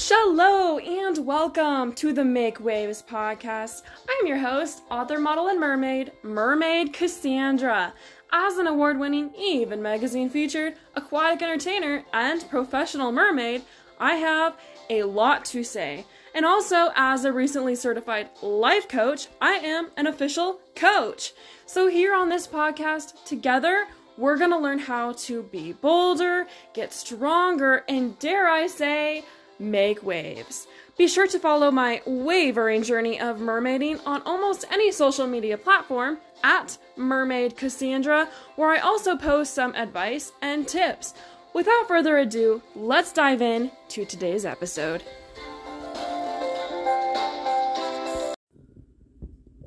Hello and welcome to the Make Waves podcast. I'm your host, author, model, and mermaid, Mermaid Cassandra. As an award winning Even magazine featured aquatic entertainer and professional mermaid, I have a lot to say. And also, as a recently certified life coach, I am an official coach. So, here on this podcast, together, we're gonna learn how to be bolder, get stronger, and dare I say, make waves. Be sure to follow my wavering journey of mermaiding on almost any social media platform at Mermaid Cassandra, where I also post some advice and tips. Without further ado, let's dive in to today's episode.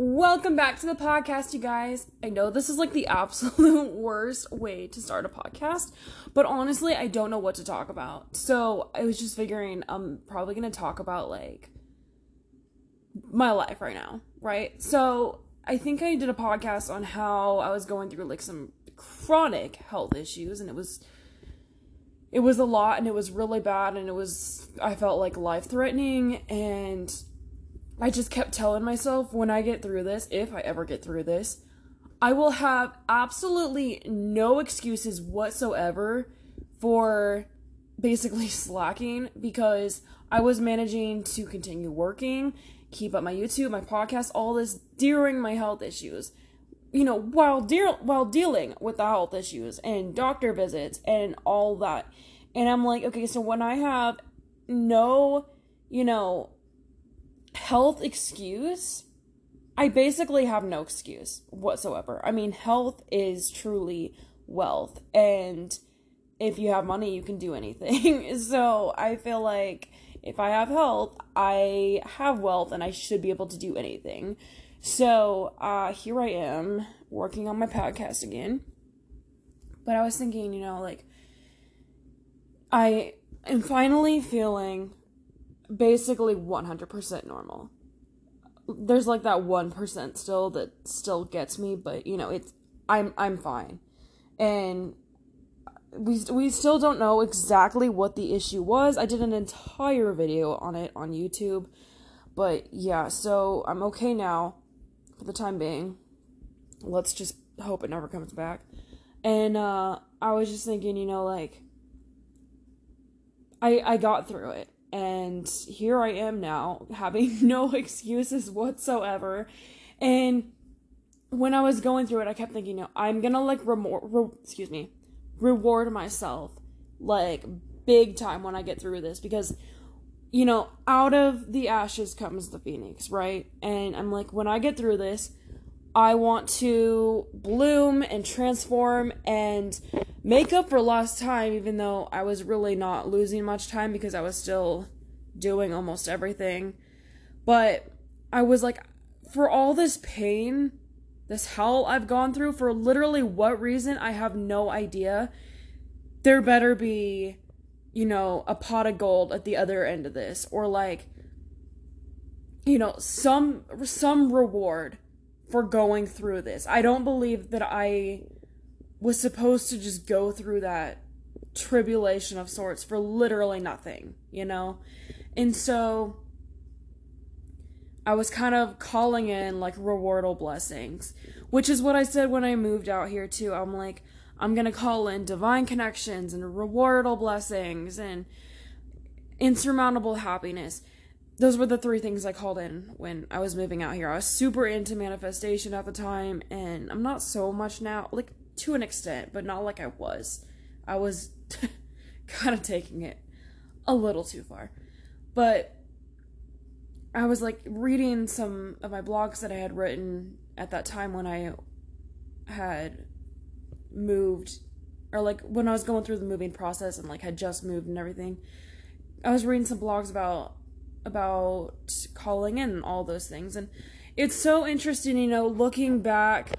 Welcome back to the podcast, you guys. I know this is like the absolute worst way to start a podcast, but honestly, I don't know what to talk about. So I was just figuring I'm probably gonna talk about like my life right now, right? So I think I did a podcast on how I was going through like some chronic health issues, and it was it was a lot and it was really bad and it was I felt like life threatening and I just kept telling myself when I get through this, if I ever get through this, I will have absolutely no excuses whatsoever for basically slacking because I was managing to continue working, keep up my YouTube, my podcast, all this during my health issues. You know, while de- while dealing with the health issues and doctor visits and all that. And I'm like, okay, so when I have no, you know, health excuse, I basically have no excuse whatsoever. I mean, health is truly wealth, and if you have money, you can do anything. so I feel like if I have health, I have wealth, and I should be able to do anything. So uh, here I am working on my podcast again. But I was thinking, you know, like, I am finally feeling basically 100% normal. There's like that 1% still that still gets me, but you know, it's I'm I'm fine. And we we still don't know exactly what the issue was. I did an entire video on it on YouTube. But yeah, so I'm okay now for the time being. Let's just hope it never comes back. And uh I was just thinking, you know, like I I got through it and here I am now having no excuses whatsoever. And when I was going through it, I kept thinking, you know, I'm gonna like remor- re- excuse me, reward myself like big time when I get through this because you know, out of the ashes comes the phoenix, right? And I'm like, when I get through this, I want to bloom and transform and make up for lost time, even though I was really not losing much time because I was still doing almost everything. But I was like, for all this pain, this hell I've gone through, for literally what reason, I have no idea. There better be, you know, a pot of gold at the other end of this, or like, you know, some some reward for going through this. I don't believe that I was supposed to just go through that tribulation of sorts for literally nothing, you know? And so I was kind of calling in like rewardal blessings, which is what I said when I moved out here too. I'm like, I'm going to call in divine connections and rewardal blessings and insurmountable happiness. Those were the three things I called in when I was moving out here. I was super into manifestation at the time, and I'm not so much now, like to an extent, but not like I was. I was kind of taking it a little too far. But I was like reading some of my blogs that I had written at that time when I had moved or like when I was going through the moving process and like had just moved and everything. I was reading some blogs about about calling in all those things and it's so interesting, you know, looking back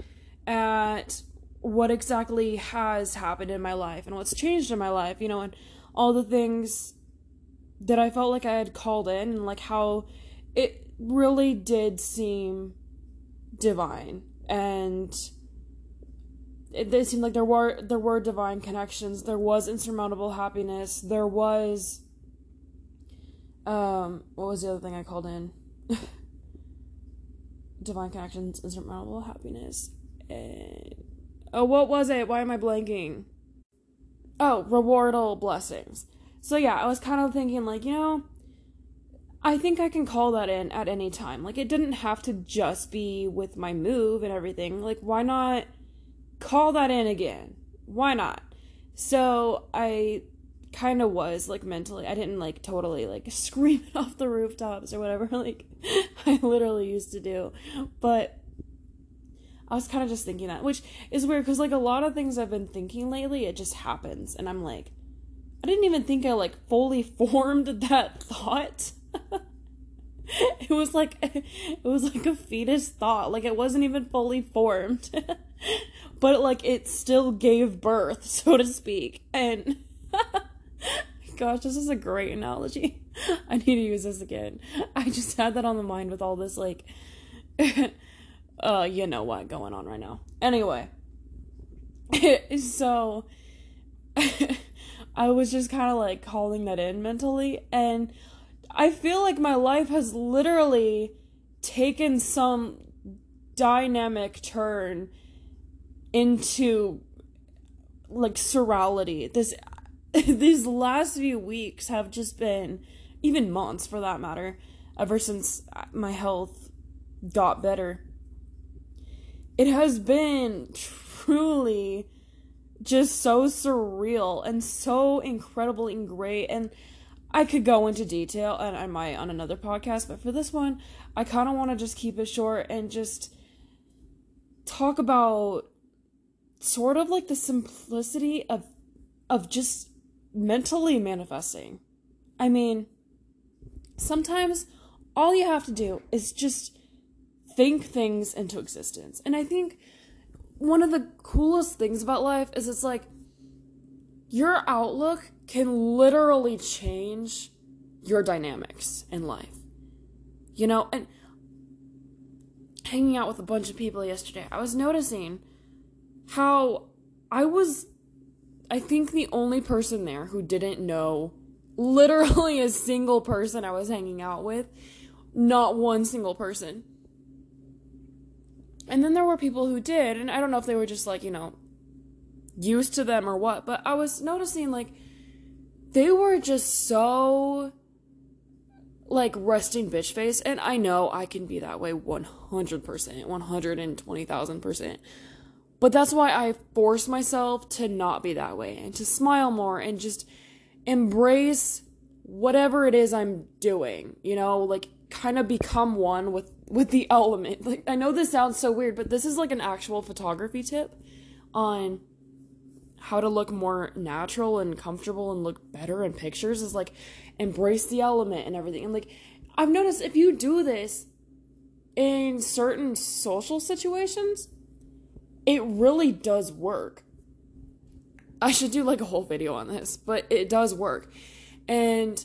at what exactly has happened in my life and what's changed in my life, you know, and all the things that I felt like I had called in and like how it really did seem divine and it, it seemed like there were there were divine connections there was insurmountable happiness there was Um, what was the other thing I called in? Divine connections, insurmountable happiness. And... Oh, what was it? Why am I blanking? Oh, rewardable blessings. So yeah, I was kind of thinking like, you know, I think I can call that in at any time. Like it didn't have to just be with my move and everything. Like why not call that in again? Why not? So I kind of was like mentally. I didn't like totally like scream it off the rooftops or whatever like I literally used to do. But I was kind of just thinking that, which is weird because like a lot of things I've been thinking lately, it just happens, and I'm like, I didn't even think I like fully formed that thought. it was like it was like a fetus thought, like it wasn't even fully formed, but like it still gave birth, so to speak, and. Gosh, this is a great analogy. I need to use this again. I just had that on the mind with all this like uh, you know what going on right now. Anyway, so I was just kind of like calling that in mentally, and I feel like my life has literally taken some dynamic turn into like surreality. This these last few weeks have just been even months for that matter ever since my health got better it has been truly just so surreal and so incredible and great and I could go into detail and I might on another podcast, but for this one, I kind of want to just keep it short and just talk about sort of like the simplicity of of just mentally manifesting. I mean, sometimes all you have to do is just think things into existence. And I think one of the coolest things about life is it's like your outlook can literally change your dynamics in life. You know, and hanging out with a bunch of people yesterday, I was noticing how I was, I think, the only person there who didn't know literally a single person I was hanging out with. Not one single person. And then there were people who did, and I don't know if they were just like, you know, used to them or what, but I was noticing like they were just so like resting bitch face and I know I can be that way 100%, 120,000%. But that's why I force myself to not be that way and to smile more and just embrace whatever it is I'm doing, you know, like kind of become one with with the element. Like I know this sounds so weird, but this is like an actual photography tip on how to look more natural and comfortable and look better in pictures is like embrace the element and everything. And like I've noticed if you do this in certain social situations, it really does work. I should do like a whole video on this, but it does work. And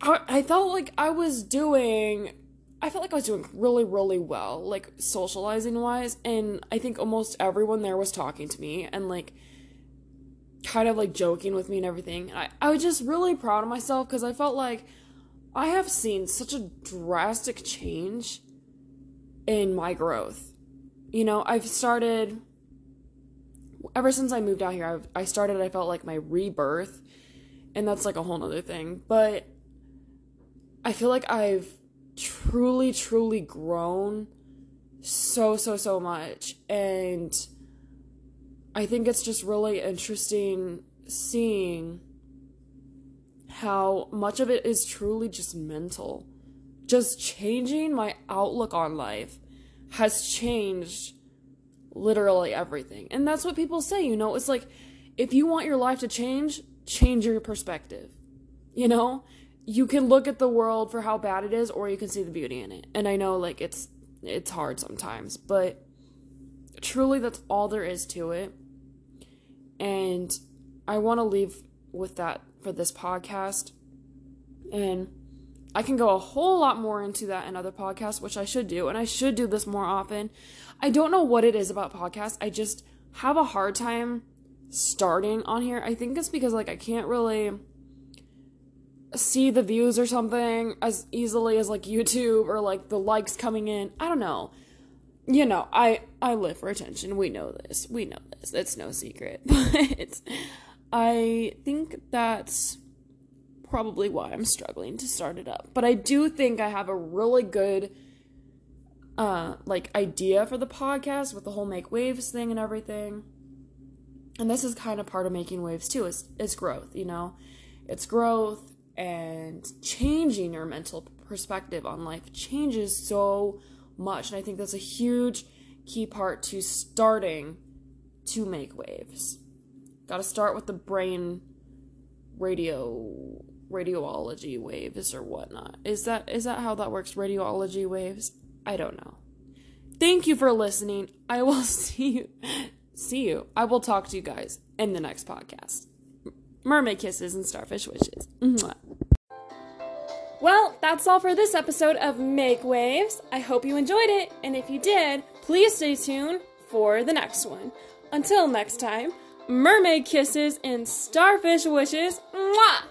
I, I felt like I was doing I felt like I was doing really, really well, like socializing wise, and I think almost everyone there was talking to me and like kind of like joking with me and everything. I, I was just really proud of myself because I felt like I have seen such a drastic change in my growth. You know, I've started ever since I moved out here, I've, I started, I felt like my rebirth, and that's like a whole nother thing, but I feel like I've truly, truly grown so, so, so much. And I think it's just really interesting seeing how much of it is truly just mental. Just changing my outlook on life has changed literally everything. And that's what people say, you know, it's like if you want your life to change, change your perspective. You know, you can look at the world for how bad it is or you can see the beauty in it. And I know like it's it's hard sometimes, but truly that's all there is to it. And I want to leave with that for this podcast. And I can go a whole lot more into that in other podcasts, which I should do, and I should do this more often. I don't know what it is about podcasts. I just have a hard time starting on here. I think it's because like I can't really see the views or something as easily as like YouTube or like the likes coming in. I don't know. You know, I I live for attention. We know this. We know this. It's no secret. But I think that's probably why I'm struggling to start it up. But I do think I have a really good uh like idea for the podcast with the whole make waves thing and everything. And this is kind of part of making waves too. Is is growth, you know? It's growth and changing your mental perspective on life changes so much. And I think that's a huge key part to starting to make waves. Got to start with the brain radio radiology waves or whatnot. Is that is that how that works? Radiology waves? I don't know. Thank you for listening. I will see you see you. I will talk to you guys in the next podcast. Mermaid kisses and starfish wishes. Mwah. Well, that's all for this episode of Make Waves. I hope you enjoyed it, and if you did, please stay tuned for the next one. Until next time, mermaid kisses and starfish wishes. Mwah!